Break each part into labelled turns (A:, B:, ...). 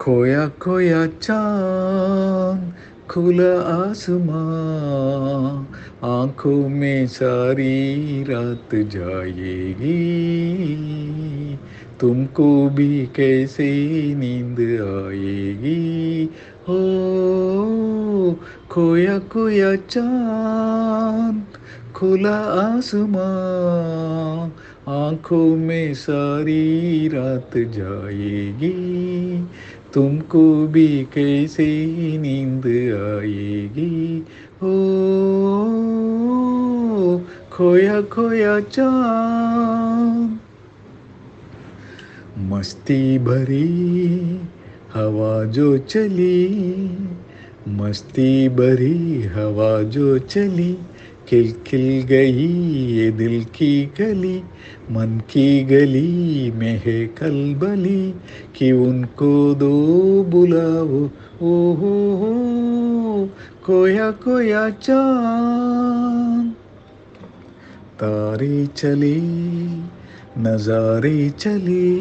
A: खोया खोया चाँद, खुला आसमां आँखों में सारी रात जाएगी। तुमको भी कैसे नींद आएगी? हो खोया खोया चाँद, खुला आसमां आँखों में सारी रात जाएगी। तुमको भी कैसे ही नींद आएगी? हो खोया खोया चाँद। मस्ती भरी हवा जो चली, मस्ती भरी हवा जो चली खिल खिल गई ये दिल की गली, मन की गली में है कलबली कि उनको दो बुलाओ। ओ हो हो खोया खोया चाँद। तारे चले, नजारे चले,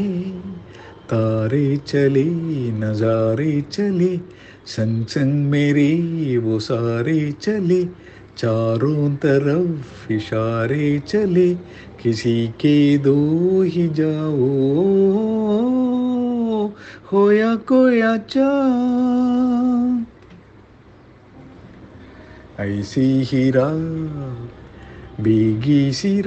A: तारे चले, नजारे चले, संग संग मेरे वो सारे चले। चारों तरफ़ इशारे चले, किसी के दो ही जाओ। होया कोया चाँद। ऐसी ही रात, भीगी सी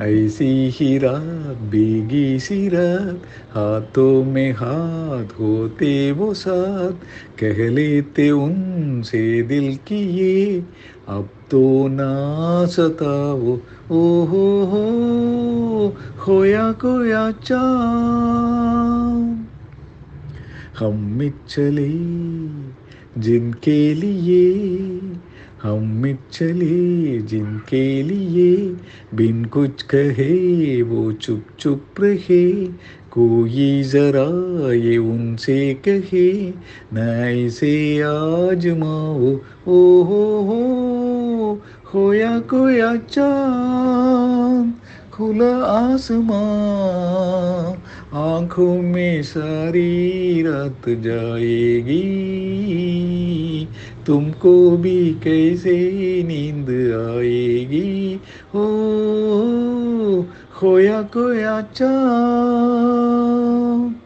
A: ऐसी ही रात भीगी सी रात, हाथों में हाथ होते वो साथ। कह लेते उनसे दिल की ये, अब तो ना सताओ ओ हो हो, खोया खोया चाँद। हम चले जिनके लिए हम मिट चले, जिनके लिए बिन कुछ कहे, वो चुप चुप रहे। कोई जरा ये उनसे कहे, न ऐसे आजमाओ। ओ हो हो खोया खोया चाँद। खुला आसमां आँखों में सारी रात जाएगी। तुमको भी कैसे नींद आएगी? हो खोया खोया चाँद।